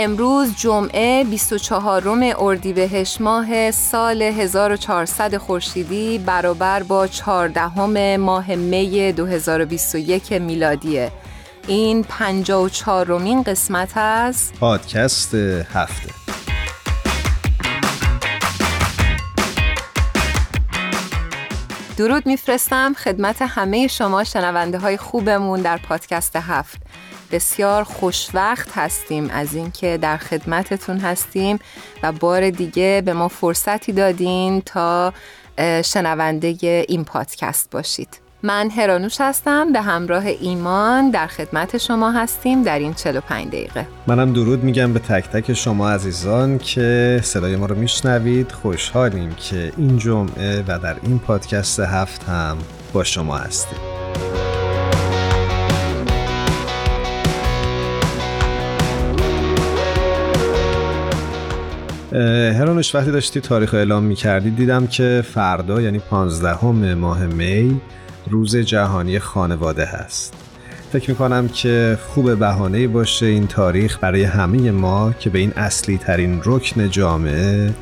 امروز جمعه 24 اردیبهشت ماه سال 1400 خورشیدی برابر با 14 ماه می 2021 میلادیه. این 54 رومین قسمت از پادکست هفته. درود میفرستم خدمت همه شما شنونده های خوبمون در پادکست هفت. بسیار خوشوقت هستیم از اینکه در خدمتتون هستیم و بار دیگه به ما فرصتی دادین تا شنونده این پادکست باشید. من هرانوش هستم به همراه ایمان در خدمت شما هستیم در این 45 دقیقه. منم درود میگم به تک تک شما عزیزان که صدای ما رو میشنوید. خوشحالیم که این جمعه و در این پادکست هفت هم با شما هستیم. هرانش وقتی داشتی تاریخ اعلام می کردی دیدم که فردا یعنی 15 ماه می روز جهانی خانواده هست. فکر کنم که خوب بهانه باشه این تاریخ برای همه ما که به این اصلی ترین رکن جامعه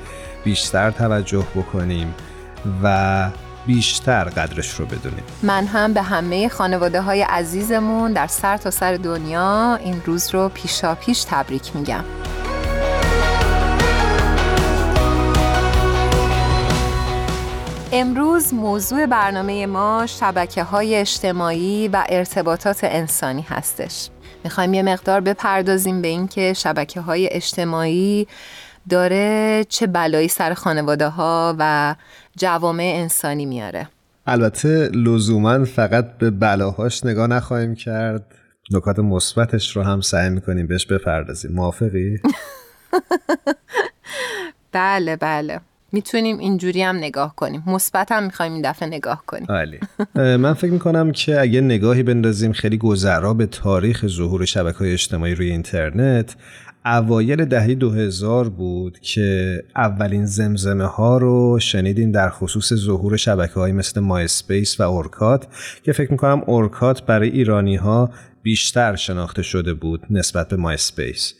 بیشتر توجه بکنیم و بیشتر قدرش رو بدونیم. من هم به همه خانواده های عزیزمون در سر تا سر دنیا این روز رو پیشا پیش تبریک میگم. امروز موضوع برنامه ما شبکه های اجتماعی و ارتباطات انسانی هستش. می‌خوایم یه مقدار بپردازیم به اینکه شبکه های اجتماعی داره چه بلایی سر خانواده ها و جوامع انسانی میاره. البته لزوما فقط به بلاهاش نگاه نخواهیم کرد. نکات مثبتش رو هم سعی می‌کنیم بهش بپردازیم. موافقی؟ بله بله. می‌تونیم اینجوری هم نگاه کنیم. مثبت هم می‌خوایم این دفعه نگاه کنیم. عالی من فکر می‌کنم که اگه نگاهی بندازیم خیلی گذرا به تاریخ ظهور شبکه های اجتماعی روی اینترنت اوایل دهه 2000 بود که اولین زمزمه ها رو شنیدیم در خصوص ظهور شبکه های مثل مایسپیس و اورکات که فکر می‌کنم اورکات برای ایرانی ها بیشتر شناخته شده بود نسبت به مایسپیس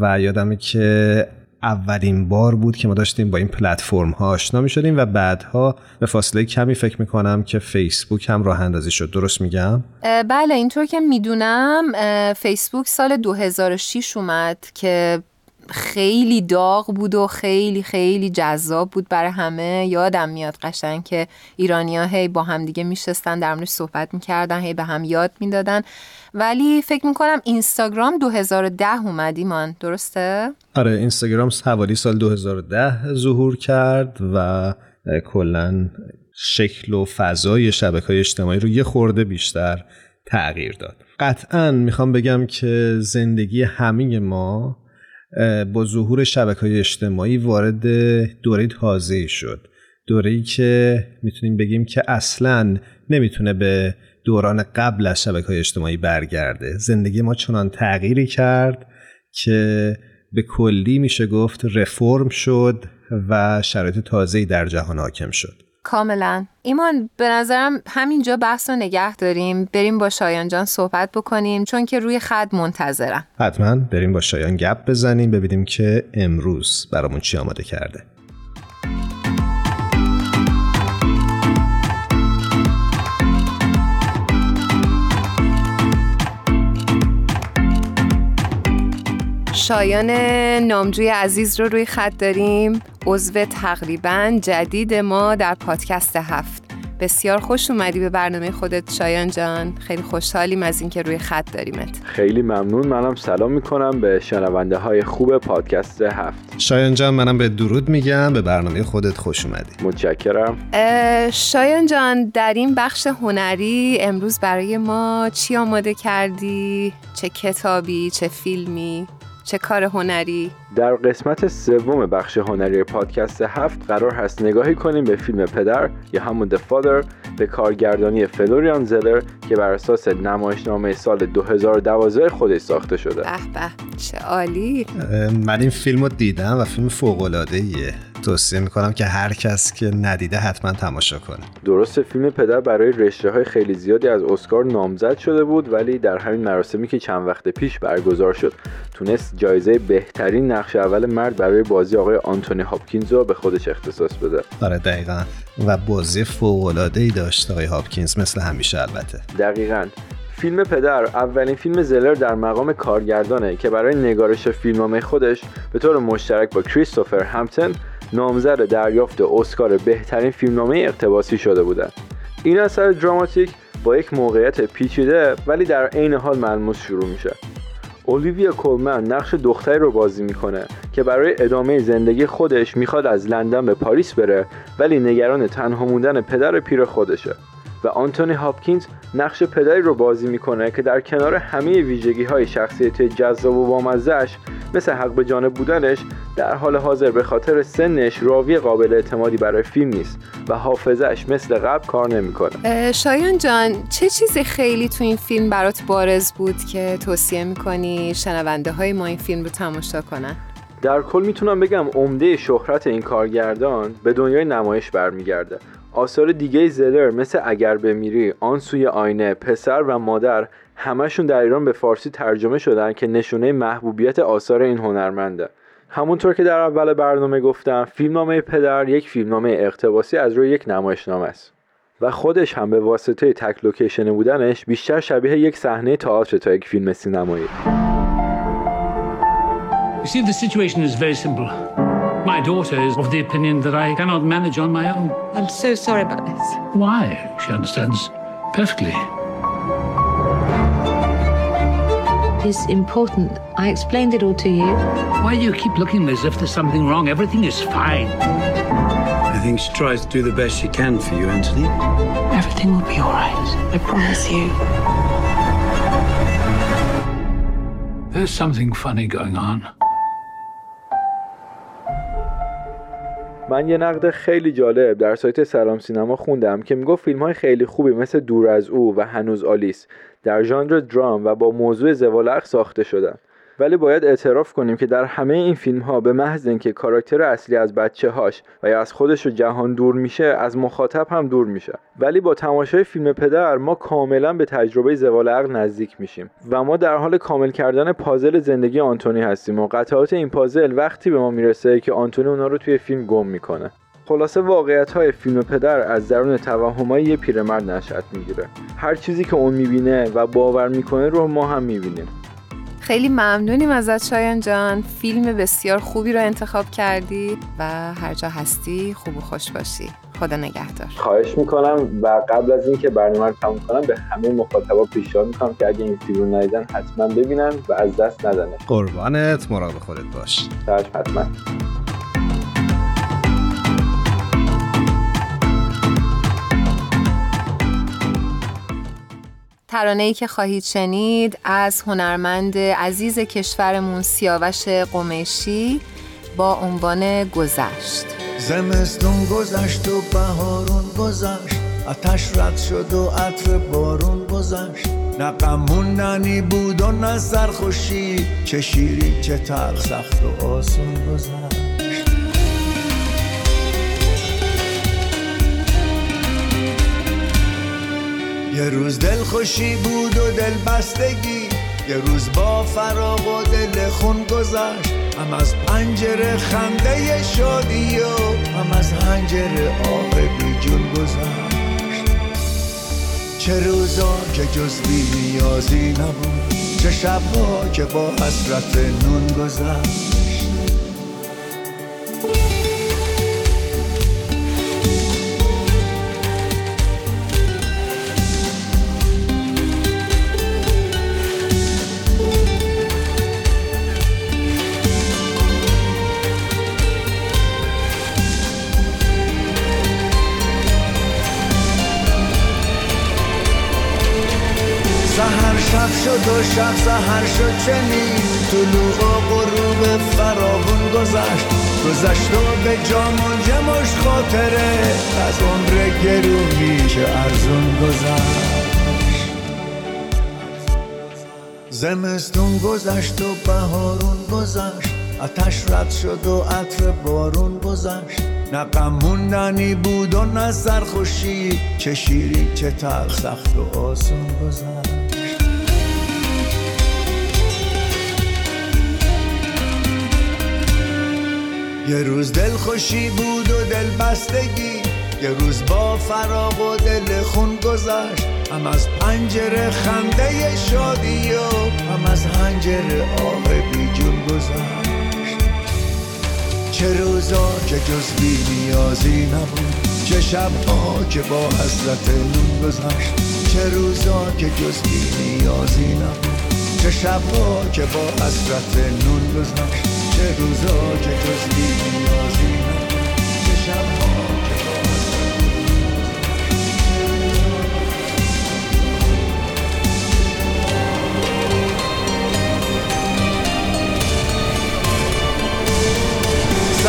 و یادمه که اولین بار بود که ما داشتیم با این پلتفرم ها آشنا می شدیم و بعدها به فاصله کمی فکر می کنم که فیسبوک هم راه اندازی شد. درست میگم؟ بله اینطور که می‌دونم فیسبوک سال 2006 اومد که خیلی داغ بود و خیلی خیلی جذاب بود برای همه. یادم میاد قشنگ که ایرانیا هی با هم دیگه میشستن در صحبت می‌کردن هی به هم یاد می‌دادن. ولی فکر می‌کنم اینستاگرام 2010 اومد ایمان درسته؟ آره اینستاگرام حوالی سال 2010 ظهور کرد و کلا شکل و فضای شبکه های اجتماعی رو یه خورده بیشتر تغییر داد. قطعا می‌خوام بگم که زندگی همه ما با ظهور شبکه های اجتماعی وارد دوره تازه شد. دوره که می‌تونیم بگیم که اصلا نمی‌تونه به دوران قبل از شبکه های اجتماعی برگرده. زندگی ما چنان تغییری کرد که به کلی میشه گفت رفرم شد و شرایط تازه‌ای در جهان حاکم شد. کاملا. ایمان به نظرم همینجا بحث رو نگه داریم. بریم با شایان جان صحبت بکنیم چون که روی خط منتظرم. حتما. بریم با شایان گپ بزنیم ببینیم که امروز برامون چی آماده کرده. شایان نامجوی عزیز رو روی خط داریم. عضو تقریبا جدید ما در پادکست هفت. بسیار خوش اومدی به برنامه خودت شایان جان. خیلی خوشحالیم از اینکه روی خط داریمت. خیلی ممنون. منم سلام می‌کنم به شنونده های خوب پادکست هفت. شایان جان منم به درود میگم. به برنامه خودت خوش اومدی. متشکرم. شایان جان در این بخش هنری امروز برای ما چی آماده کردی؟ چه کتابی؟ چه فیلمی؟ چه کار هنری؟ در قسمت سوم بخش هنری پادکست هفت قرار هست نگاهی کنیم به فیلم پدر یا همون The Father به کارگردانی فلوریان زلر که بر اساس نمایشنامه سال 2012 خودش ساخته شده. به به چه عالی. من این فیلم رو دیدم و فیلم فوق العاده ایه توصیه می‌کنم که هر کس که ندیده حتما تماشا کنه. درسته فیلم پدر برای رشته های خیلی زیادی از اسکار نامزد شده بود ولی در همین مراسمی که چند وقت پیش برگزار شد تونست جایزه بهترین نقش اول مرد برای بازی آقای آنتونی هاپکینز رو به خودش اختصاص بده. آره دقیقا. و بازی فوق العاده ای داشت آقای هاپکینز مثل همیشه البته. دقیقا. فیلم پدر اولین فیلم زلر در مقام کارگردانه که برای نگارش فیلمنامه خودش به طور مشترک با کریستوفر همتن نامزد دریافت اسکار بهترین فیلمنامه اقتباسی شده بودند. این اثر دراماتیک با یک موقعیت پیچیده ولی در عین حال ملموس شروع میشه. اولیویا کولمن نقش دختری رو بازی می‌کنه که برای ادامه زندگی خودش می‌خواد از لندن به پاریس بره ولی نگران تنها موندن پدر پیر خودشه. و آنتونی هاپکینز نقش پدری رو بازی می‌کنه که در کنار همه ویژگی های شخصیتی جذاب و بامزهش مثل حق به جانب بودنش در حال حاضر به خاطر سنش راوی قابل اعتمادی برای فیلم نیست و حافظش مثل قبل کار نمی‌کنه. شایان جان چه چیزی خیلی تو این فیلم برات بارز بود که توصیه می‌کنی شنونده های ما این فیلم رو تماشا کنن؟ در کل می‌تونم بگم عمده شهرت این کارگردان به دنیای نمایش برمیگرده آثار دیگه زلر مثل اگر بمیری، آن سوی آینه، پسر و مادر همشون در ایران به فارسی ترجمه شدن که نشونه محبوبیت آثار این هنرمنده. همونطور که در اول برنامه گفتم فیلمنامه پدر یک فیلمنامه اقتباسی از روی یک نمایشنامه است و خودش هم به واسطه تک لوکیشن بودنش بیشتر شبیه یک صحنه تئاتر تا یک فیلم سینمایی. My daughter is of the opinion that I cannot manage on my own. I'm so sorry about this. Why? She understands perfectly. It's important. I explained it all to you. Why do you keep looking as if there's something wrong? Everything is fine. I think she tries to do the best she can for you, Anthony. Everything will be all right. I promise you. There's something funny going on. من یه نقد خیلی جالب در سایت سلام سینما خوندم که می‌گفت فیلم های خیلی خوبی مثل دور از او و هنوز آلیس در ژانر درام و با موضوع زوالق ساخته شدن. ولی باید اعتراف کنیم که در همه این فیلم ها به محض اینکه کاراکتر اصلی از بچه هاش و یا از خودش و جهان دور میشه از مخاطب هم دور میشه. ولی با تماشای فیلم پدر ما کاملا به تجربه زوال عقل نزدیک میشیم و ما در حال کامل کردن پازل زندگی آنتونی هستیم و قطعات این پازل وقتی به ما می‌رسه که آنتونی اونا رو توی فیلم گم می‌کنه. خلاصه واقعیت های فیلم پدر از درون توهم یه پیرمرد نشأت می‌گیره. هر چیزی که اون می‌بینه و باور می‌کنه رو ما هم می‌بینیم. خیلی ممنونیم ازت شایان جان. فیلم بسیار خوبی رو انتخاب کردی و هر جا هستی خوب و خوش باشی. خدا نگهدار. خواهش می‌کنم و قبل از اینکه برنامه رو تموم کنم به همه مخاطبا پیشنهاد می‌کنم که اگه این فیلم رو ندیدن حتما ببینن و از دست ندن. قربانت مراقب خودت باش. حتما. ترانه ای که خواهید شنید از هنرمند عزیز کشورمون سیاوش قمیشی با عنوان گذشت. زمستون گذشت و بهارون گذشت آتش رد شد و عطر بارون گذشت. نه غم بود و نه سرخوشی چه شیری چه تلخ سخت و آسون گذشت. یه روز دل خوشی بود و دل بستگی. یه روز با فراغ و دل خون گذشت هم از پنجره خنده شادی و هم از هنجره آه بی جون گذشت چه روزا که جز بی نیازی نبود چه شبها که با حسرت نون گذشت شب سهر شد چنین. طلوع و غروب فراغون گذشت. گذشت و به جامون جمش خاطره. از عمر گرومی که ارزون گذشت. زمستون گذشت و بهارون گذشت. آتش رد شد و عطر بارون گذشت. نه غم بود و نه سرخوشی. چه شیری چه تر سخت و آسون گذشت. یه روز دل خوشی بود و دل بستگی. یه روز با فراغ و دل خون گذشت. هم از پنجره خنده شادی و هم از هنجره آه جون گذشت. چه روزا که جز بی نیازی نبود. چه شبها که با حسرت نون گذشت. چه روزا که جز بی نیازی نبود. چه شبها که با حسرت نون گذشت. چه روزا که جز بی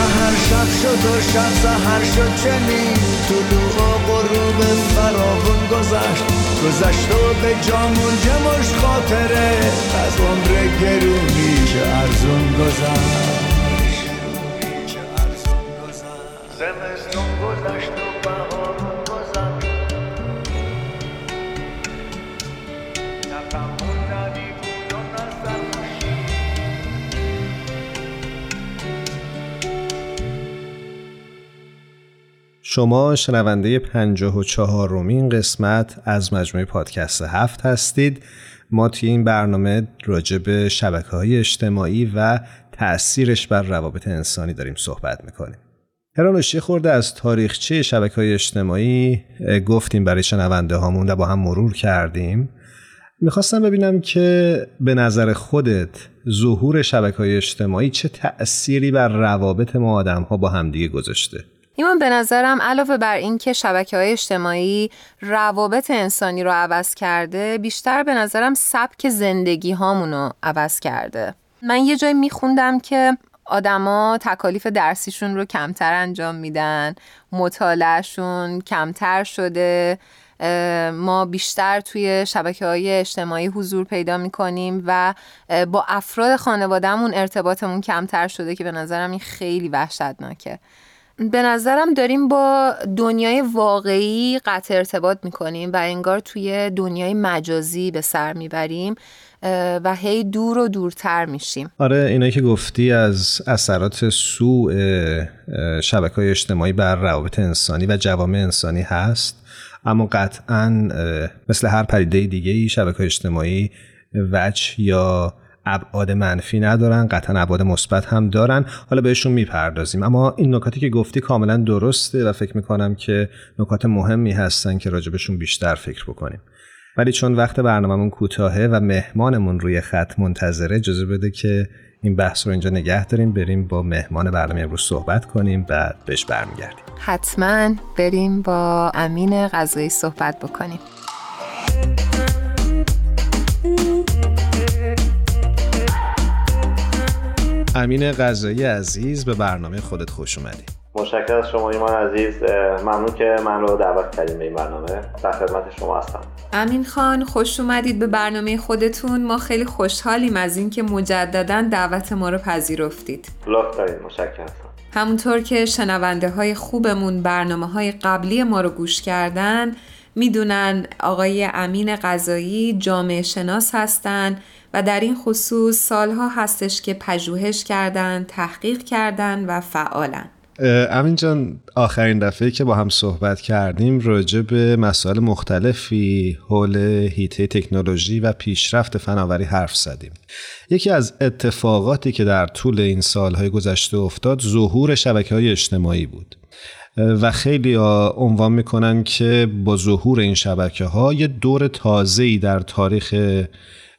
سهر شب شد و شب سهر شد چنین طلوع و غروب فراغون گذشت. گذشت و به جامون جمش خاطره از عمر گرونی که ارزون گذشت. شما شنونده پنجاه و چهارمین قسمت از مجموعه پادکست هفت هستید. ما توی این برنامه راجع به شبکه های اجتماعی و تأثیرش بر روابط انسانی داریم صحبت می‌کنیم. هرانوش یه خورده از تاریخچه شبکه های اجتماعی گفتیم برای شنونده هامون و با هم مرور کردیم. می‌خواستم ببینم که به نظر خودت ظهور شبکه های اجتماعی چه تأثیری بر روابط ما آدم ها با همدیگه گذاشته؟ ایمان به نظرم علاوه بر اینکه شبکه های اجتماعی روابط انسانی رو عوض کرده بیشتر به نظرم سبک زندگی هامونو عوض کرده. من یه جای میخوندم که آدما تکالیف درسیشون رو کمتر انجام میدن مطالعهشون کمتر شده. ما بیشتر توی شبکه های اجتماعی حضور پیدا می‌کنیم و با افراد خانوادهمون ارتباطمون کمتر شده که به نظرم این خیلی وحشتناکه. به نظرم داریم با دنیای واقعی قطع ارتباط می‌کنیم و انگار توی دنیای مجازی به سر می‌بریم و هی دور و دورتر میشیم. آره اینایی که گفتی از اثرات سوء شبکه های اجتماعی بر روابط انسانی و جوامع انسانی هست اما قطعا مثل هر پدیده دیگه ای شبکه اجتماعی وجه یا ابعاد منفی ندارن قطعا ابعاد مثبت هم دارن. حالا بهشون می‌پردازیم. اما این نکاتی که گفتی کاملا درسته و فکر می‌کنم که نکات مهمی هستن که راجبشون بیشتر فکر بکنیم. ولی چون وقت برنامهمون کوتاهه و مهمانمون روی خط منتظره اجازه بده که این بحث رو اینجا نگه داریم بریم با مهمان برنامه امروز صحبت کنیم بعد بهش برمیگردیم. حتما بریم با امین غذایی صحبت بکنیم. امین غذایی عزیز به برنامه خودت خوش اومدی. مشکل از شما ایمان عزیز. ممنون که من رو دعوت کردیم به این برنامه. در خدمت شما هستم. امین خان خوش اومدید به برنامه خودتون. ما خیلی خوشحالیم از اینکه مجددا دعوت ما رو پذیرفتید. لطف دارید. مشکل هستم همونطور که شنونده های خوبمون برنامه های قبلی ما رو گوش کردن می‌دونن آقای امین غذایی جامعه شناس هستند و در این خصوص سالها هستش که پژوهش کردن، تحقیق کردن و فعالن. امین جان آخرین دفعه که با هم صحبت کردیم راجع به مسائل مختلفی حول هیته تکنولوژی و پیشرفت فناوری حرف زدیم یکی از اتفاقاتی که در طول این سالهای گذشته افتاد ظهور شبکه های اجتماعی بود و خیلی عنوان می‌کنن که با ظهور این شبکه ها یه دور تازه‌ای در تاریخ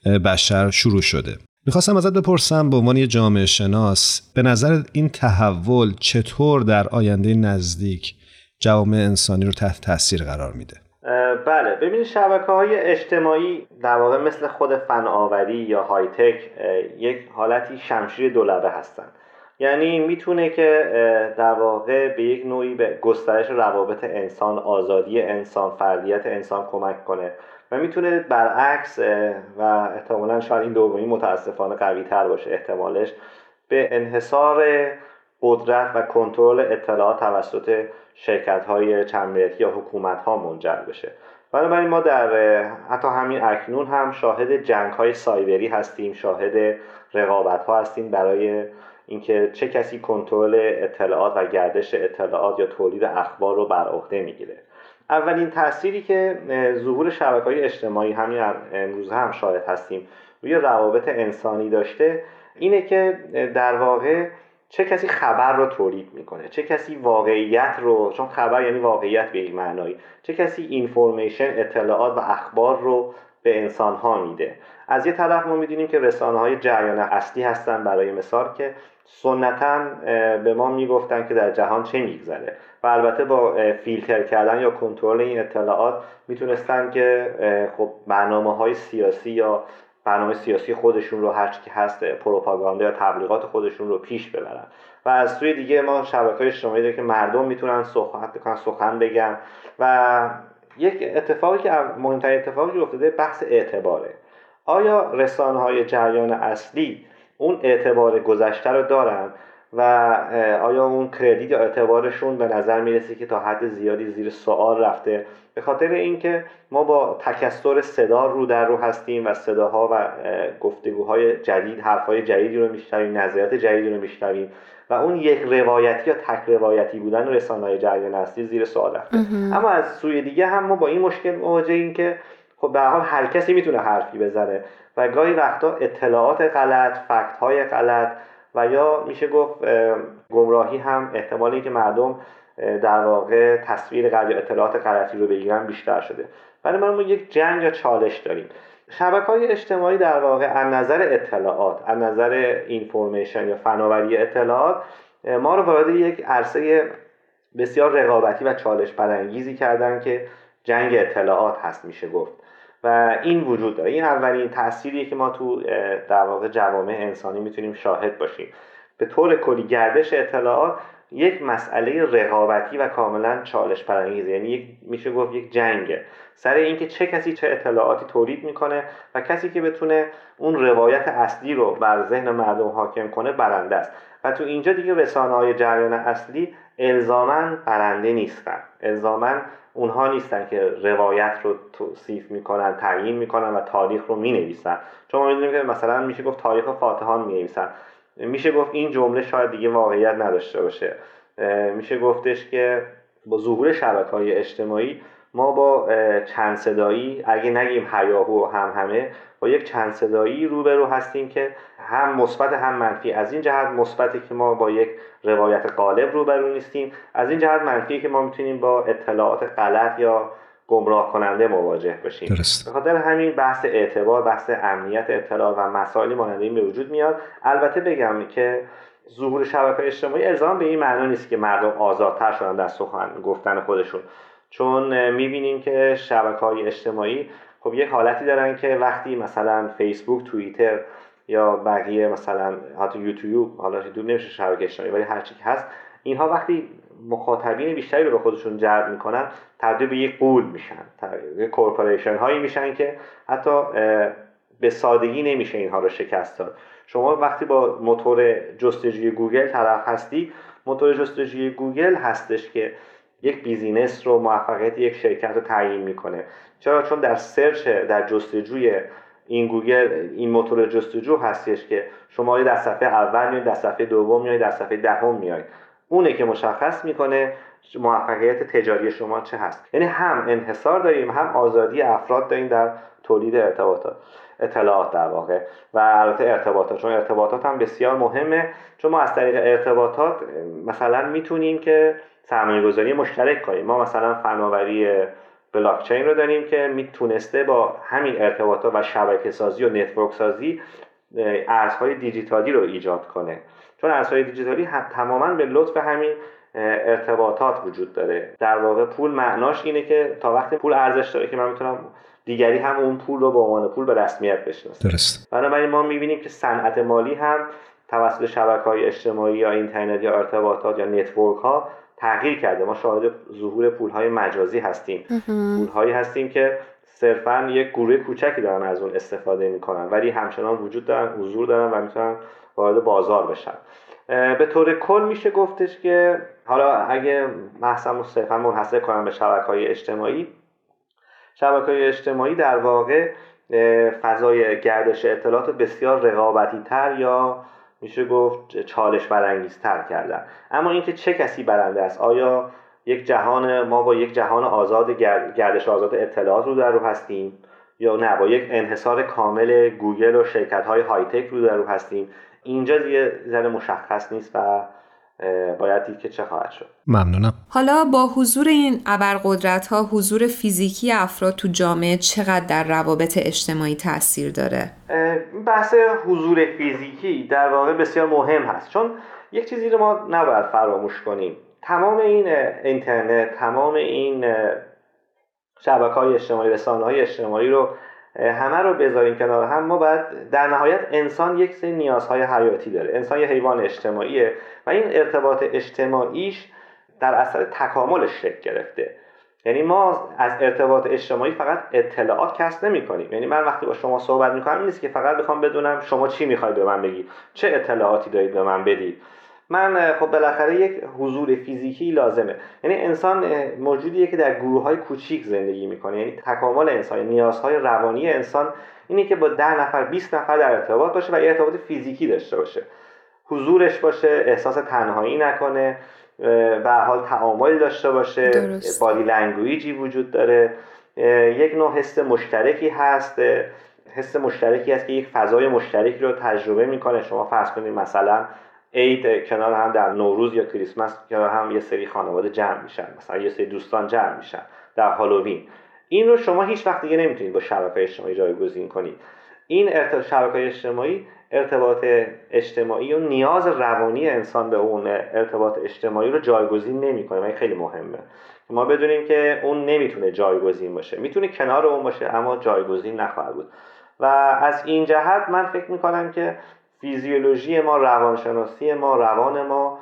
بشر شروع شده. می‌خواستم ازت بپرسم به عنوان یه جامعه شناس به نظر این تحول چطور در آینده نزدیک جوامع انسانی رو تحت تاثیر قرار میده؟ بله. ببینید شبکه های اجتماعی در واقع مثل خود فناوری یا های تک یک حالتی شمشیر دولبه هستند یعنی می‌تونه که در واقع به یک نوعی به گسترش روابط انسان آزادی انسان فردیت انسان کمک کنه. و می‌تونه برعکس و احتمالا شاید این دومی متاسفانه قوی تر باشه احتمالش به انحصار قدرت و کنترل اطلاعات توسط شرکت های چند یا حکومت ها منجر بشه. بنابراین ما در حتی همین اکنون هم شاهد جنگ های سایبری هستیم شاهد رقابت ها هستیم برای اینکه چه کسی کنترل اطلاعات و گردش اطلاعات یا تولید اخبار رو بر عهده می‌گیره. اولین تأثیری که ظهور شبکه های اجتماعی همین امروز هم شاهد هستیم روی روابط انسانی داشته اینه که در واقع چه کسی خبر رو تولید می‌کنه چه کسی واقعیت رو چون خبر یعنی واقعیت به این معنایی چه کسی اینفورمیشن اطلاعات و اخبار رو به انسان ها میده. از یه طرف ما می‌دونیم که رسانه های جریان اصلی هستن برای مثال که سنتا به ما می‌گفتن که در جهان چه میگذره. و البته با فیلتر کردن یا کنترل این اطلاعات می‌تونستن که خب برنامه های سیاسی یا برنامه سیاسی خودشون رو هر که هست پروپاگاندا یا تبلیغات خودشون رو پیش ببرن. و از سوی دیگه ما شبکه اجتماعی داریم که مردم می‌تونن صحبت بکنن سخن بگن و یک اتفاقی که مهمترین اتفاقی که افتاده بحث اعتباره. آیا رسانه های جریان اصلی اون اعتبار گذشته رو دارن؟ و آیا اون کردیت یا اعتبارشون به نظر می‌رسه که تا حد زیادی زیر سوال رفته؟ به خاطر اینکه ما با تکستر صدا رو در رو هستیم و صداها و گفتگوهای جدید حرفهای جدیدی رو میشنویم نظریات جدیدی رو میشنویم و اون یک روایتی یا تک روایتی بودن رسانه‌های جریان اصلی زیر سوال رفته. اما از سوی دیگه هم ما با این مشکل مواجهیم که خب به حال هر کسی می‌تونه حرفی بزنه و گاهی وقتا اطلاعات غلط فکت های غلط و یا میشه گفت گمراهی هم احتمالی که مردم در واقع تصویر غلط یا اطلاعات غلطی رو بگیرن بیشتر شده. ولی ما یک جنگ یا چالش داریم. شبکه های اجتماعی در واقع از نظر اطلاعات از نظر اینفورمیشن یا فناوری اطلاعات ما رو وارد یک عرصه بسیار رقابتی و چالش برانگیزی کردن که جنگ اطلاعات هست میشه گفت. و این وجود داره. این اولین تأثیریه که ما تو در واقع جوامع انسانی می‌تونیم شاهد باشیم. به طور کلی گردش اطلاعات یک مسئله رقابتی و کاملا چالش برانگیزه یعنی یک میشه گفت یک جنگه. سر اینکه چه کسی چه اطلاعاتی تولید می‌کنه و کسی که بتونه اون روایت اصلی رو بر ذهن مردم حاکم کنه برنده است. و تو اینجا دیگه رسانه های جریان اصلی الزاما برنده نیستن. الزاما اونها نیستن که روایت رو توصیف می‌کنن تعیین می‌کنن و تاریخ رو می‌نویسن. چون ما می‌دونیم که مثلا میشه گفت تاریخ فاتحان می‌نویسن. میشه گفت این جمله شاید دیگه واقعیت نداشته باشه. میشه گفتش که با ظهور شبکه های اجتماعی ما با چند صدایی اگه نگیم هیاهو و هم همه با یک چند صدایی روبرو هستیم که هم مثبت هم منفی. از این جهت مثبتی که ما با یک روایت قالب روبرو نیستیم. از این جهت منفی که ما می‌تونیم با اطلاعات غلط یا گمراه کننده مواجه بشیم. به خاطر همین بحث اعتبار بحث امنیت اطلاع و مسائلی مانند این به وجود میاد. البته بگم که ظهور شبکه اجتماعی الزام به این معنا نیست که مردم آزادتر شدن در سخن گفتن خودشون. چون می‌بینیم که شبکه های اجتماعی خب یه حالتی دارن که وقتی مثلا فیسبوک توییتر یا بقیه مثلا حتی یوتیوب حالا دور نمیشه شبکه اجتماعی ولی هر چی که هست اینها وقتی مخاطبین بیشتری رو به خودشون جلب می‌کنن تبدیل به یک غول میشن یک corporation هایی میشن که حتی به سادگی نمیشه اینها رو شکست داد. شما وقتی با موتور جستجوی گوگل طرف هستی موتور جستجوی گوگل هستش که یک business رو موفقیت یک شرکت رو تعیین می‌کنه. چرا؟ چون در search در جستجوی این گوگل این موتور جستجو هستش که شما در صفحه اول میاید در صفحه دوم میاید در صفحه دهم میاید اونه که مشخص می‌کنه موفقیت تجاری شما چه هست. یعنی هم انحصار داریم هم آزادی افراد داریم در تولید ارتباطات اطلاعات در واقع. و البته ارتباطات چون ارتباطات هم بسیار مهمه. چون ما از طریق ارتباطات مثلا می‌تونیم که سرمایه گذاری مشترک کنیم. ما مثلا فناوری بلاکچین رو داریم که می‌تونسته با همین ارتباطات و شبکه سازی و network سازی ارزهای دیجیتالی رو ایجاد کنه. چون ارزهای دیجیتالی تماما به لطف همین ارتباطات وجود داره. در واقع پول معناش اینه که تا وقتی پول ارزش داره که من می‌تونم دیگری هم اون پول رو به عنوان پول به رسمیت بشناسه درست. بنابراین ما می‌بینیم که صنعت مالی هم توسط شبکه های اجتماعی یا اینترنت یا ارتباطات یا نتورک ها تغییر کرده. ما شاهد ظهور پول های مجازی هستیم. پول هایی هستیم که صرفا یک گروه کوچکی دارن از اون استفاده می‌کنن ولی همچنان وجود دارن حضور دارن و می‌تونن وارد بازار بشن. به طور کل میشه گفتش که حالا اگه رو صرفا منحصر کنم به شبکه های اجتماعی شبکه های اجتماعی در واقع فضای گردش اطلاعات بسیار رقابتی تر یا میشه گفت چالش برانگیزتر کردن. اما اینکه چه کسی برنده است آیا یک جهان ما با یک جهان آزاد گردش آزاد اطلاعات رو در رو هستیم؟ یا نه با یک انحصار کامل گوگل و شرکت های های تک رو در رو هستیم؟ اینجا دیگه ذره مشخص نیست و باید دید که چه خواهد شد. ممنونم. حالا با حضور این ابرقدرت ها حضور فیزیکی افراد تو جامعه چقدر در روابط اجتماعی تاثیر داره؟ بحث حضور فیزیکی در واقع بسیار مهم هست. چون یک چیزی رو ما نباید فراموش کنیم. تمام این اینترنت تمام این شبکه های اجتماعی رسانه های اجتماعی رو همه رو بذاریم کنار هم. ما باید در نهایت انسان یک سری نیازهای حیاتی داره. انسان یه حیوان اجتماعیه و این ارتباط اجتماعیش در اثر تکاملش شکل گرفته. یعنی ما از ارتباط اجتماعی فقط اطلاعات کسب نمی کنیم یعنی من وقتی با شما صحبت می کنم نیست که فقط بخوام بدونم شما چی می‌خواید به من بگی. چه اطلاعاتی دارید به من بدید. من خب بالاخره یک حضور فیزیکی لازمه. یعنی انسان موجودیه که در گروه های کوچیک زندگی می‌کنه. یعنی تکامل انسان نیازهای روانی انسان اینه که با ده نفر 20 نفر در ارتباط باشه و یه ارتباط فیزیکی داشته باشه. حضورش باشه احساس تنهایی نکنه به حال تعامل داشته باشه درست. بادی لنگویجی وجود داره. یک نوع حس مشترکی هست. حس مشترکی هست که یک فضای مشترکی رو تجربه می‌کنه. شما فرض کنید مثلا عید کنار هم در نوروز یا کریسمس کنار هم یه سری خانواده جمع میشن. مثلا یه سری دوستان جمع میشن در هالووین. این رو شما هیچ وقت دیگه نمی‌تونید با شبکه اجتماعی جایگزین کنید. این ارتباط شبکه اجتماعی ارتباط اجتماعی و نیاز روانی انسان به اون ارتباط اجتماعی رو جایگزین نمی‌کنه و این خیلی مهمه. ما بدونیم که اون نمی‌تونه جایگزین باشه. می‌تونه کنار اون باشه اما جایگزین نخواهد بود. و از این جهت من فکر می‌کنم که فیزیولوژی ما روانشناسی ما روان ما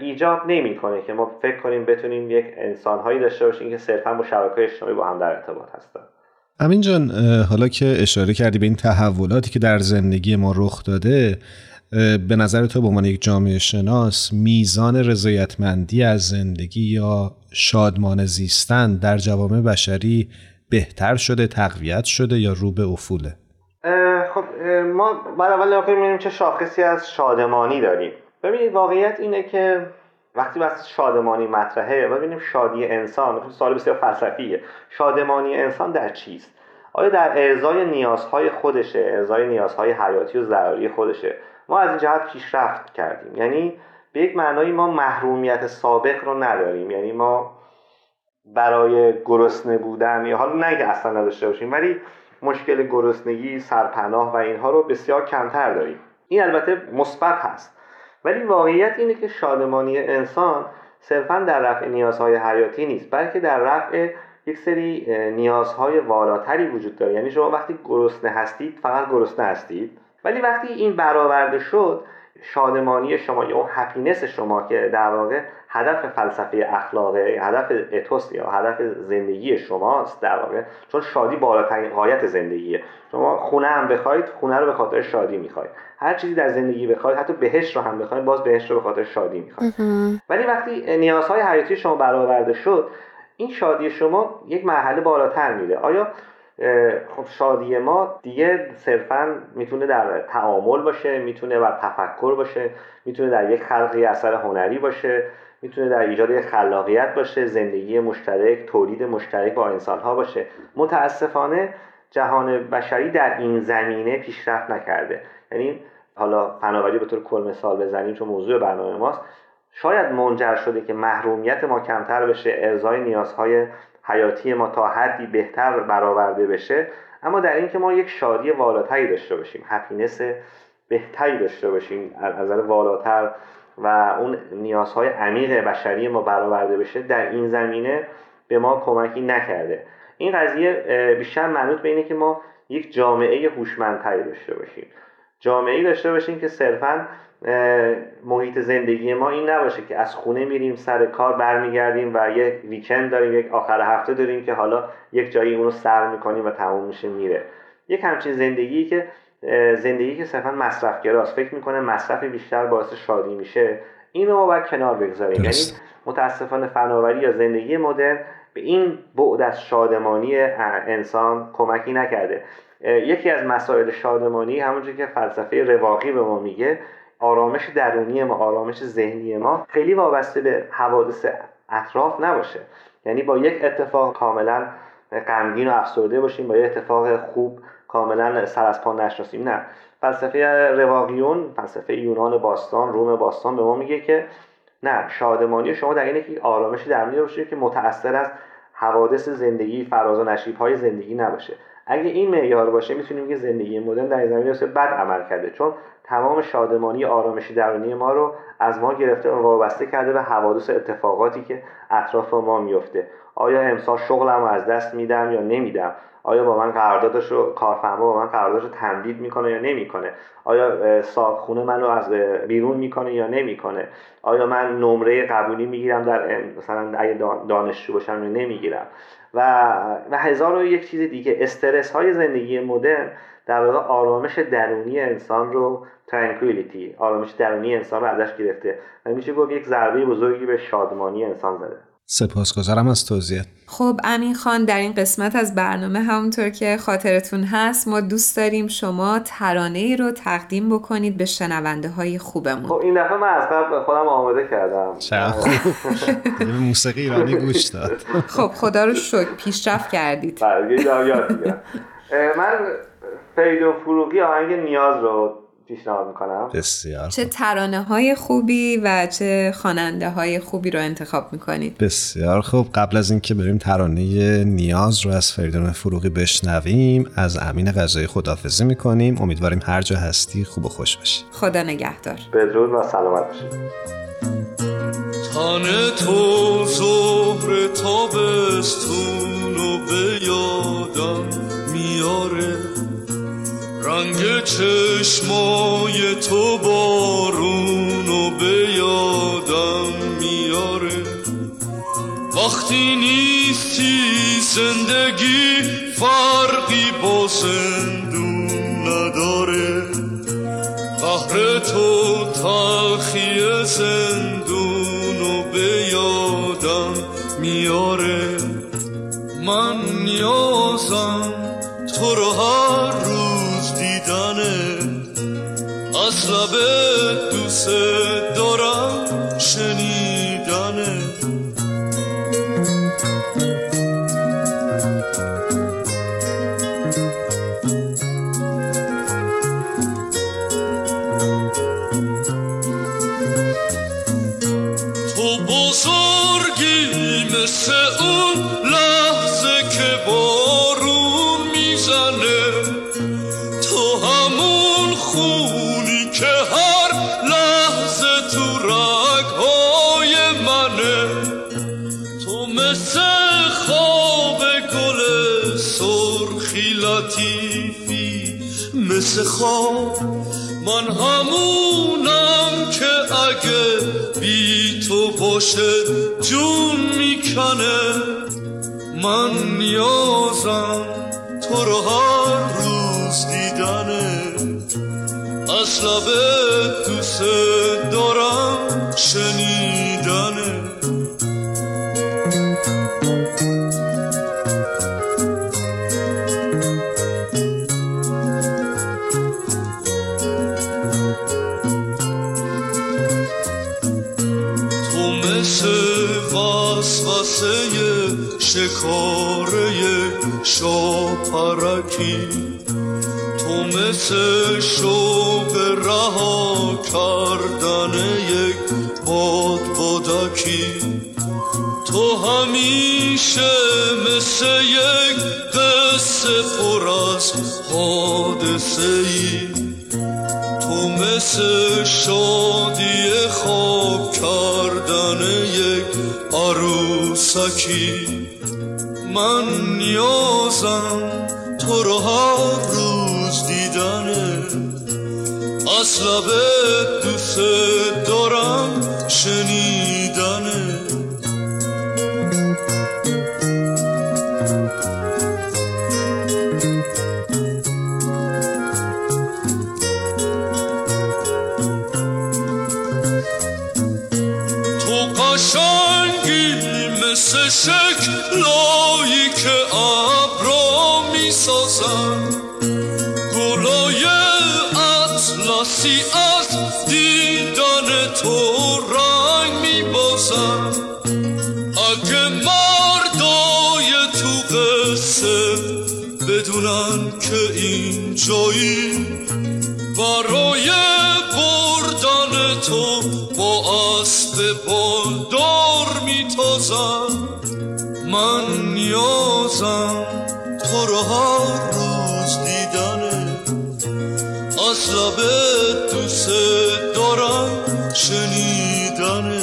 ایجاب نمی‌کنه که ما فکر کنیم بتونیم یک انسانهایی داشته باشیم که صرفا با شبکه اجتماعی با هم در ارتباط هستن. امین جان حالا که اشاره کردی به این تحولاتی که در زندگی ما رخ داده به نظر تو به عنوان یک جامعه شناس میزان رضایتمندی از زندگی یا شادمان زیستن در جوامع بشری بهتر شده تقویت شده یا رو به افوله؟ خب ما بعد اول نگاه کنیم چه شاخصی از شادمانی داریم. ببینید واقعیت اینه که وقتی بحث شادمانی مطرحه ببینیم شادی انسان خب سوال بسیار فلسفیه. شادمانی انسان در چیست؟ آیا در ارزای نیازهای خودشه ارزای نیازهای حیاتی و ضروری خودشه؟ ما از این جهت پیشرفت کردیم. یعنی به یک معنایی ما محرومیت سابق رو نداریم. یعنی ما برای گرسنه بودن یا حالا نه اصلا نداشته باشیم ولی مشکل گرسنگی سرپناه و اینها رو بسیار کمتر داریم. این البته مثبت هست. ولی واقعیت اینه که شادمانی انسان صرفا در رفع نیازهای حیاتی نیست بلکه در رفع یک سری نیازهای والاتری وجود داره. یعنی شما وقتی گرسنه هستید فقط گرسنه هستید. ولی وقتی این برآورده شد شادمانی شما یا هپینس شما که در واقع هدف فلسفه اخلاقه هدف اتوس یا هدف زندگی شماست در واقع. چون شادی بالاترین غایت زندگیه. شما خونه هم بخواید خونه رو به خاطر شادی می‌خواید. هر چیزی در زندگی بخواید حتی بهش رو هم بخواید باز بهش رو به خاطر شادی می‌خواید. ولی وقتی نیازهای حیاتی شما برآورده شد این شادی شما یک مرحله بالاتر میره. آیا خب شادی ما دیگه صرفا می‌تونه در تعامل باشه می‌تونه در تفکر باشه می‌تونه در یک خلقی اثر هنری باشه می‌تونه در ایجاد خلاقیت باشه زندگی مشترک تولید مشترک با انسانها باشه. متاسفانه جهان بشری در این زمینه پیشرفت نکرده. یعنی حالا فناوری به طور کل مثال بزنیم چون موضوع برنامه ماست. شاید منجر شده که محرومیت ما کمتر بشه ارزای نیازهای حیاتی ما تا حدی بهتر برآورده بشه. اما در اینکه ما یک شادی والاتری داشته باشیم هپینس بهتری داشته باشیم از نظر والاتر و اون نیازهای عمیق بشری ما برآورده بشه در این زمینه به ما کمکی نکرده. این قضیه بیشتر منوط به اینه که ما یک جامعه هوشمندتری داشته باشیم. جامعه داشته باشیم که صرفا محیط زندگی ما این نباشه که از خونه میریم سر کار برمیگردیم و یک ویکند داریم یک آخر هفته داریم که حالا یک جایی اونو سر می‌کنیم و تموم میشه میره. یک همچین زندگی که زندگی که صرفا مصرفگراست. فکر می‌کنه مصرف بیشتر باعث شادی میشه. اینو ما باید کنار بگذاریم. یعنی متاسفانه فناوری یا زندگی مدرن به این بعد از شادمانی انسان کمکی نکرده. یکی از مسائل شادمانی همونجور که فلسفه رواقی به ما میگه آرامش درونی ما آرامش ذهنی ما خیلی وابسته به حوادث اطراف نباشه. یعنی با یک اتفاق کاملا غمگین و افسرده باشیم با یک اتفاق خوب کاملا سر از پا نشناسیم. نه. فلسفه رواقیون فلسفه یونان باستان روم باستان به ما میگه که نه شادمانی شما در اینه که آرامش درونی باشه که متأثر از حوادث زندگی فراز و نشیب های زندگی نباشه. اگه این معیار باشه می‌تونیم که زندگی مدرن در زمینه بد عمل کرده. چون تمام شادمانی آرامش درونی ما رو از ما گرفته و وابسته کرده به حوادث اتفاقاتی که اطراف ما میفته آیا امسال شغلم از دست میدم یا نمیدم؟ آیا با من قراردادش رو کارفرما با من قراردادش رو تمدید می‌کنه یا نمی‌کنه؟ آیا خونه منو از بیرون می‌کنه یا نمی‌کنه؟ آیا من نمره قبولی می‌گیرم در مثلا اگه دانشجو باشم یا نمی‌گیرم؟ و و هزار و یک چیز دیگه. استرس های زندگی مدرن در واقع آرامش درونی انسان رو ترانکویلیتی آرامش درونی انسان رو ازش گرفته و میشه گفت یک ضربه بزرگی به شادمانی انسان زده. سپاسگزارم از توضیح خب امین خان در این قسمت از برنامه همونطور که خاطرتون هست ما دوست داریم شما ترانه ای رو تقدیم بکنید به شنونده های خوبمون. خب این دفعه من از قبل خودم آماده کردم. خوب موسیقی ایرانی گوش داد. خب خدا رو شکر پیشرفت کردید. بله من فریدون فروغی آهنگ نیاز رو پیشنهاد می‌کنم. بسیار چه ترانه های خوبی و چه خواننده های خوبی رو انتخاب می‌کنید. بسیار خوب. قبل از اینکه بریم ترانه نیاز رو از فریدون فروغی بشنویم از امین غذای خدافزی می‌کنیم. امیدواریم هر جا هستی خوب و خوش باشی. خدا نگهدار. بدرود و سلامت باشید تن تو زهر تابستون و به یادم میاره. رنگ چشمای تو بارون و به یادم میاره. وقتی نیستی زندگی فرقی با زندون نداره. قهر تو تلخی زندون لبه دوست دارم شنیدنه. تو مثل وسوسه شکاره شاپرکی. تو مثل شو عروسکی من نیازم تو رو هر روز دیدنه. از اطلسی از دیدن تو رنگ میبازن اگه مردای تو قصه بدونن که این جایی برای بردن تو با اسب بالدار میتازم. من نیازم تو رو هر روز دیدنه از لبت دوست دارم شنیدنه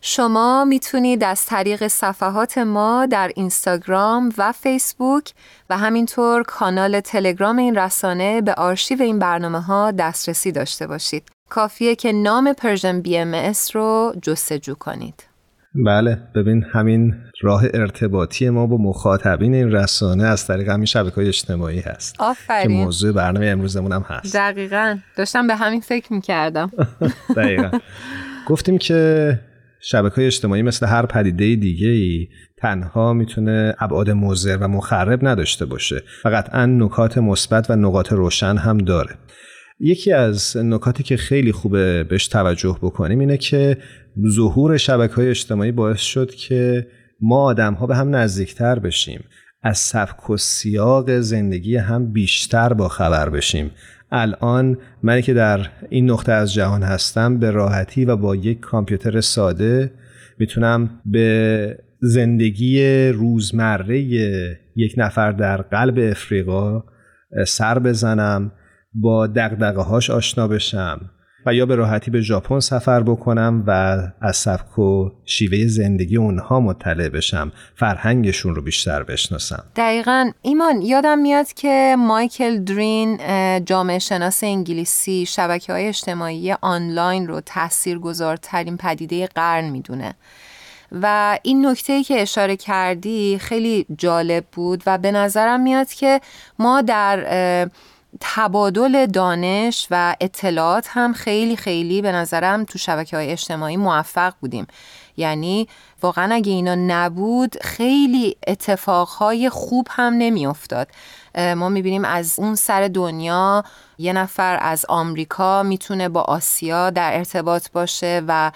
شما می‌تونید از طریق صفحات ما در اینستاگرام و فیسبوک و همینطور کانال تلگرام این رسانه به آرشیو این برنامه ها دسترسی داشته باشید. کافیه که نام Persian BS رو جستجو کنید. بله ببین همین راه ارتباطی ما با مخاطبین این رسانه از طریق همین شبکه های اجتماعی هست. که آفرین. موضوع برنامه امروزمون هم هست. دقیقا. داشتم به همین فکر می‌کردم. دقیقا. گفتیم که شبکه های اجتماعی مثل هر پدیده دیگه ای تنها می‌تونه ابعاد مضر و مخرب نداشته باشه. و قطعا نکات مثبت و نقاط روشن هم داره. یکی از نکاتی که خیلی خوبه بهش توجه بکنیم اینه که ظهور شبکه های اجتماعی باعث شد که ما آدم ها به هم نزدیکتر بشیم. از سبک و سیاق زندگی هم بیشتر با خبر بشیم. الان منی که در این نقطه از جهان هستم به راحتی و با یک کامپیوتر ساده می‌تونم به زندگی روزمره یک نفر در قلب افریقا سر بزنم. با دقدقه هاش آشنا بشم و یا به راحتی به ژاپن سفر بکنم و از سبک و شیوه زندگی اونها مطلع بشم فرهنگشون رو بیشتر بشناسم. دقیقا. ایمان یادم میاد که مایکل درین جامعه شناس انگلیسی شبکه های اجتماعی آنلاین رو تأثیر گذارترین پدیده قرن می‌دونه. و این نکته که اشاره کردی خیلی جالب بود و به نظرم میاد که ما در تبادل دانش و اطلاعات هم خیلی خیلی به نظرم تو شبکه های اجتماعی موفق بودیم. یعنی واقعا اگه اینا نبود خیلی اتفاقهای خوب هم نمیافتاد. ما می‌بینیم از اون سر دنیا یه نفر از آمریکا می‌تونه با آسیا در ارتباط باشه و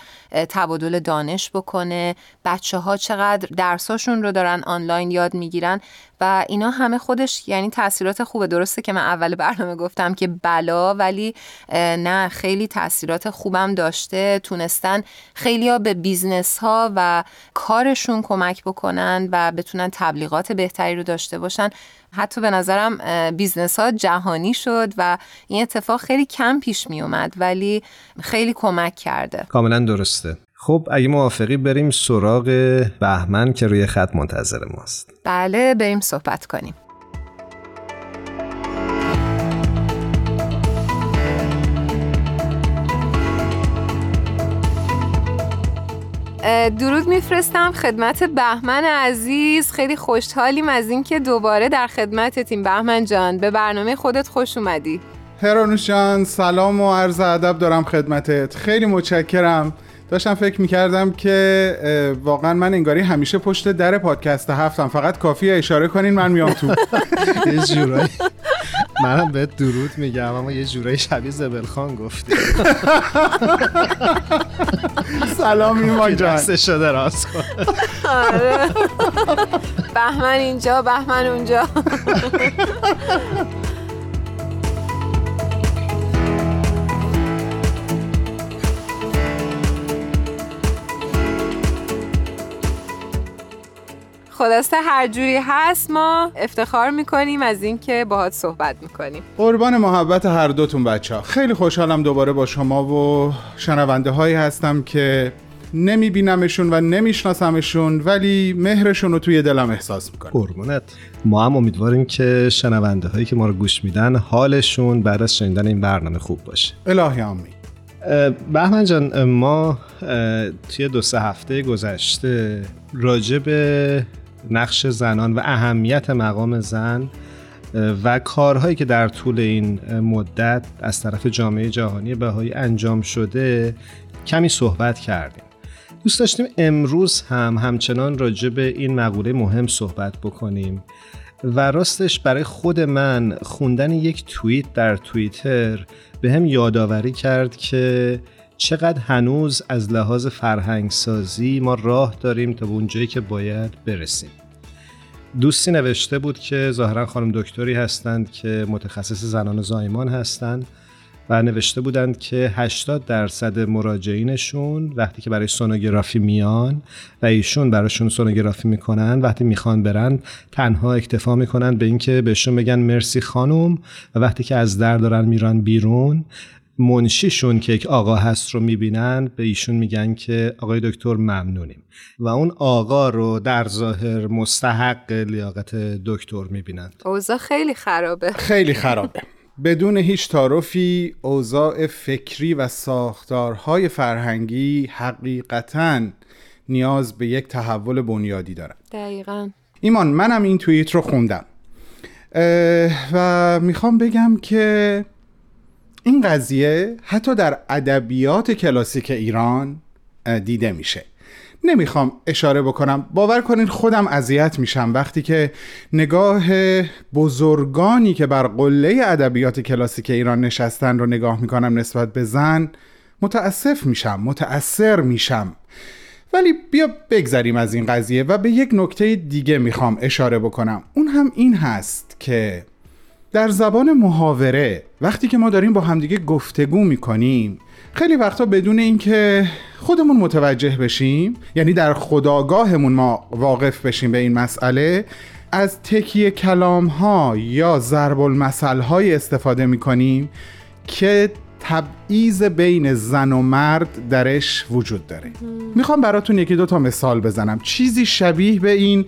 تبادل دانش بکنه. بچه ها چقدر درساشون رو دارن آنلاین یاد می‌گیرن و اینا همه خودش یعنی تاثیرات خوبه. درسته که من اول برنامه گفتم که بلا ولی نه خیلی تاثیرات خوبم داشته. تونستن خیلی ها به business ها و کارشون کمک بکنن و بتونن تبلیغات بهتری رو داشته باشن. حتی به نظرم business ها جهانی شد و این اتفاق خیلی کم پیش می اومد ولی خیلی کمک کرده. کاملا درسته. خب اگه موافقی بریم سراغ بهمن که روی خط منتظر ماست. بله بریم صحبت کنیم. درود میفرستم خدمت بهمن عزیز. خیلی خوشحالیم از اینکه دوباره در خدمتتیم. بهمن جان به برنامه خودت خوش اومدی. هرانوش جان سلام و عرض ادب دارم خدمتت. خیلی متشکرم. داشتم فکر می‌کردم که واقعا من انگاری همیشه پشت در پادکست هفتم. فقط کافی اشاره کنین من میام تو. منم بهت درود میگم اما یه جورایی شبیه زبلخان گفتی. سلام ایمان جان. دستشو دراز کن. آره. بهمن اینجا بهمن اونجا. خلاصه هر جوری هست ما افتخار می‌کنیم از اینکه باهات صحبت می‌کنیم. قربان محبت هر دوتون بچه ها خیلی خوشحالم دوباره با شما و شنونده هایی هستم که نمی بینمشون و نمیشناسمشون ولی مهرشون رو توی دلم احساس می‌کنم. قربونت. ما هم امیدواریم که شنونده هایی که ما رو گوش میدن حالشون بعد از شنیدن این برنامه خوب باشه. الهی آمین. بهمن جان ما توی دو سه هفته گذشته راجع به نقش زنان و اهمیت مقام زن و کارهایی که در طول این مدت از طرف جامعه جهانی بهایی انجام شده کمی صحبت کردیم. دوست داشتیم امروز هم همچنان راجع به این مقوله مهم صحبت بکنیم و راستش برای خود من خوندن یک توییت در توییتر به هم یادآوری کرد که چقدر هنوز از لحاظ فرهنگسازی ما راه داریم تا به اونجایی که باید برسیم. دوستی نوشته بود که ظاهرا خانم دکتری هستند که متخصص زنان زایمان هستند و نوشته بودند که 80 درصد مراجعینشون وقتی که برای سونوگرافی میان و ایشون براشون سونوگرافی می‌کنن وقتی می‌خوان برن تنها اکتفا می‌کنن به اینکه بهشون بگن مرسی خانم و وقتی که از در دارن میران بیرون منشیشون که یک آقا هست رو می‌بینن به ایشون میگن که آقای دکتر ممنونیم. و اون آقا رو در ظاهر مستحق لیاقت دکتر می‌بینند. اوضاع خیلی خرابه. خیلی خرابه. بدون هیچ تعارفی اوضاع فکری و ساختارهای فرهنگی حقیقتا نیاز به یک تحول بنیادی دارد دقیقا. ایمان منم این توییت رو خوندم. و می‌خوام بگم که این قضیه حتی در ادبیات کلاسیک ایران دیده میشه. نمی‌خوام اشاره بکنم. باور کنید خودم اذیت میشم وقتی که نگاه بزرگانی که بر قله ادبیات کلاسیک ایران نشستن رو نگاه می‌کنم نسبت به زن متاسف میشم متأثر میشم. ولی بیا بگذریم از این قضیه و به یک نکته دیگه می‌خوام اشاره بکنم. اون هم این هست که در زبان محاوره وقتی که ما داریم با همدیگه گفتگو می‌کنیم خیلی وقتا بدون اینکه خودمون متوجه بشیم یعنی در خداگاهمون ما واقف بشیم به این مسئله از تکیه کلام ها یا ضرب المثل های استفاده می‌کنیم که تبعیض بین زن و مرد درش وجود داره. می‌خوام براتون یکی دو تا مثال بزنم. چیزی شبیه به این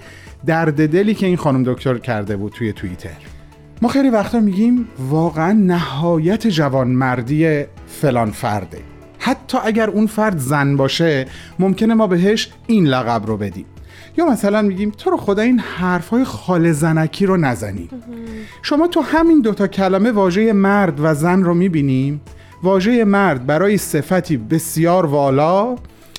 درد دلی که این خانم دکتر کرده بود توی توییتر. ما خیلی وقتا میگیم واقعا نهایت جوانمردی فلان فرده. حتی اگر اون فرد زن باشه ممکنه ما بهش این لقب رو بدیم. یا مثلا میگیم تو رو خدا این حرفهای خال زنکی رو نزنی. شما تو همین دوتا کلمه واژه مرد و زن رو می‌بینیم. واژه مرد برای صفتی بسیار والا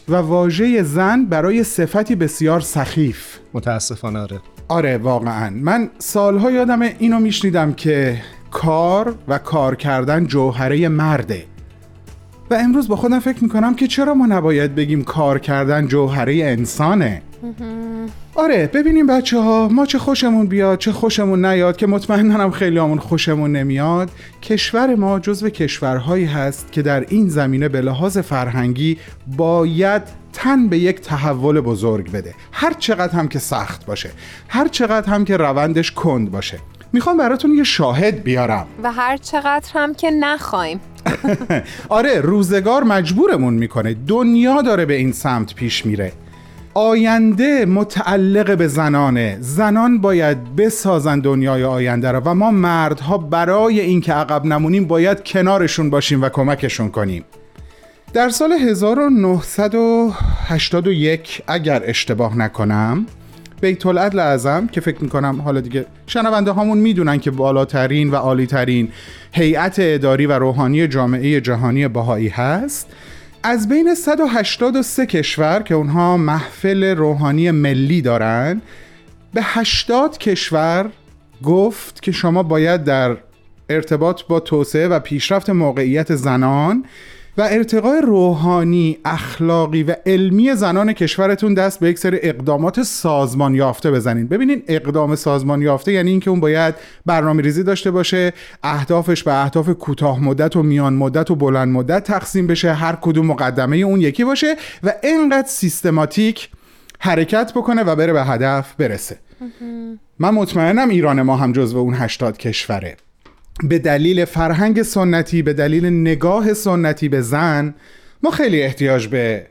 و واژه زن برای صفتی بسیار سخیف. متاسفانه آره. آره واقعا. من سالها یادم اینو میشنیدم که کار و کار کردن جوهره مرده. و امروز با خودم فکر می‌کنم که چرا ما نباید بگیم کار کردن جوهره انسانه؟ آره ببینیم بچه ها ما چه خوشمون بیاد چه خوشمون نیاد که مطمئنم خیلی همون خوشمون نمیاد. کشور ما جزو کشورهایی هست که در این زمینه به لحاظ فرهنگی باید تن به یک تحول بزرگ بده. هر چقدر هم که سخت باشه هر چقدر هم که روندش کند باشه. می‌خوام براتون یه شاهد بیارم. و هر چقدر هم که نخوایم. آره روزگار مجبورمون می‌کنه. دنیا داره به این سمت پیش میره. آینده متعلق به زنانه. زنان باید بسازن دنیای آینده را و ما مردها برای اینکه عقب نمونیم باید کنارشون باشیم و کمکشون کنیم. در سال 1981 اگر اشتباه نکنم بیت العدل اعظم که فکر می‌کنم حالا دیگه شنونده هامون می‌دونن که بالاترین و عالیترین هیئت اداری و روحانی جامعه جهانی بهایی هست از بین 183 کشور که اونها محفل روحانی ملی دارن به 80 کشور گفت که شما باید در ارتباط با توسعه و پیشرفت موقعیت زنان و ارتقای روحانی، اخلاقی و علمی زنان کشورتون دست به یک سری اقدامات سازمان یافته بزنین. ببینین اقدام سازمان یافته یعنی اینکه اون باید برنامه ریزی داشته باشه اهدافش به اهداف کوتاه مدت و میان مدت و بلند مدت تقسیم بشه هر کدوم مقدمه اون یکی باشه و اینقدر سیستماتیک حرکت بکنه و بره به هدف برسه. من مطمئنم ایران ما هم جزو اون 80 کشوره. به دلیل فرهنگ سنتی به دلیل نگاه سنتی به زن ما خیلی احتیاج به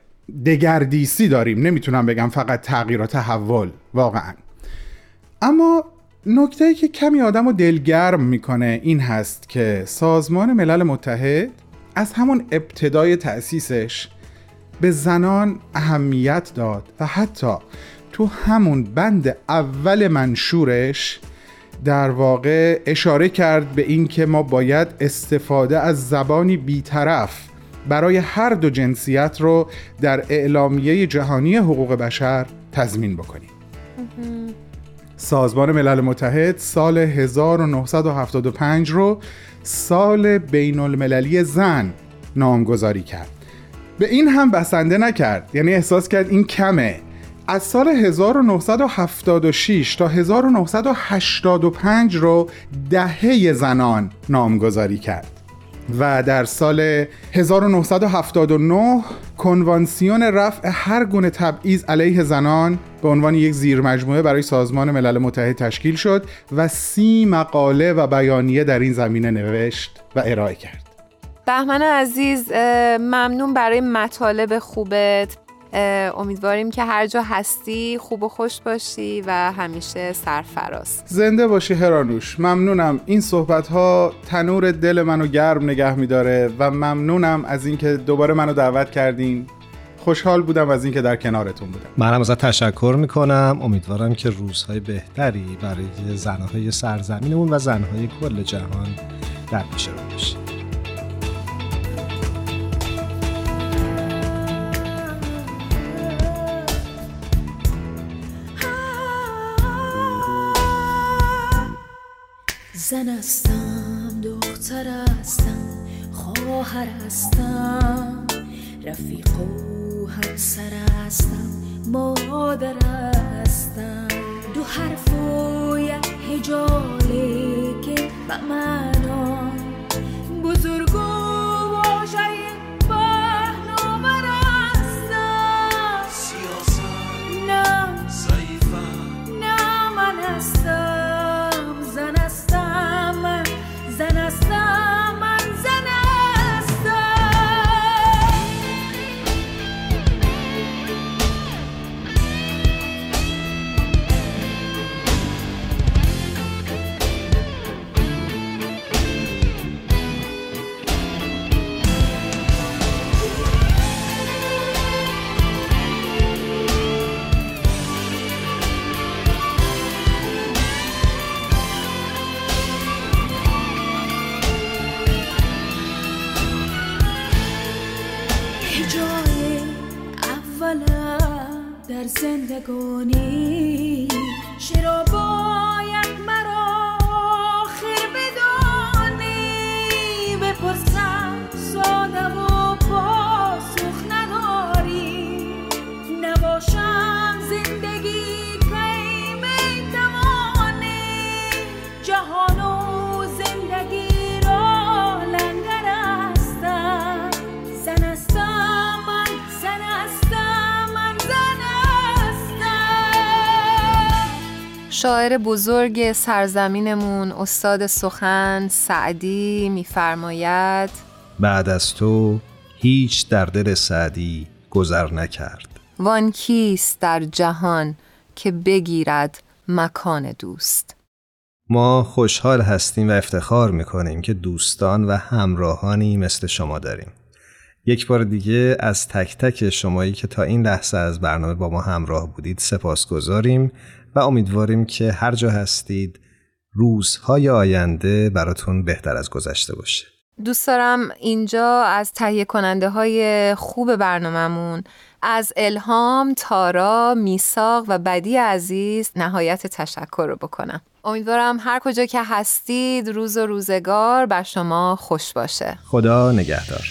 دگردیسی داریم. نمی‌تونم بگم فقط تغییر و تحول واقعا. اما نکته که کمی آدم رو دلگرم می‌کنه این هست که سازمان ملل متحد از همون ابتدای تأسیسش به زنان اهمیت داد و حتی تو همون بند اول منشورش در واقع اشاره کرد به اینکه ما باید استفاده از زبانی بیطرف برای هر دو جنسیت رو در اعلامیه جهانی حقوق بشر تضمین بکنیم. سازمان ملل متحد سال 1975 رو سال بین المللی زن نامگذاری کرد. به این هم بسنده نکرد یعنی احساس کرد این کمه. از سال 1976 تا 1985 رو دهه زنان نامگذاری کرد و در سال 1979 کنوانسیون رفع هر گونه تبعیض علیه زنان به عنوان یک زیرمجموعه برای سازمان ملل متحد تشکیل شد و سی مقاله و بیانیه در این زمینه نوشت و ارائه کرد. بهمن عزیز ممنون برای مطالب خوبت. امیدواریم که هر جا هستی خوب و خوش باشی و همیشه سرفراز. زنده باشی هرانوش. ممنونم. این صحبت ها تنور دل منو گرم نگه میداره و ممنونم از اینکه دوباره منو دعوت کردین. خوشحال بودم از اینکه در کنارتون بودم. منم ازت تشکر می‌کنم. امیدوارم که روزهای بهتری برای زنهای سرزمینمون و زنهای کل جهان در پیش رو باشی. زن هستم دختر هستم خواهر هستم رفیق و همسر هستم مادر هستم. دو حرف و یک هجاله که به معنا بزرگ و واژه پهناور هستم. سیاست نه ضعیفم. نه من هستم. زندگانی. شاعر بزرگ سرزمینمون استاد سخن سعدی میفرماید. بعد از تو هیچ در دل سعدی گذر نکرد. وان کیست در جهان که بگیرد مکان دوست؟ ما خوشحال هستیم و افتخار می‌کنیم که دوستان و همراهانی مثل شما داریم. یک بار دیگه از تک تک شمایی که تا این لحظه از برنامه با ما همراه بودید سپاس گذاریم و امیدواریم که هر جا هستید روزهای آینده براتون بهتر از گذشته باشه. دوست دارم اینجا از تهیه کننده های خوب برنامهمون از الهام، تارا، میساق و بدی عزیز نهایت تشکر رو بکنم. امیدوارم هر کجا که هستید روز و روزگار بر شما خوش باشه. خدا نگهدار.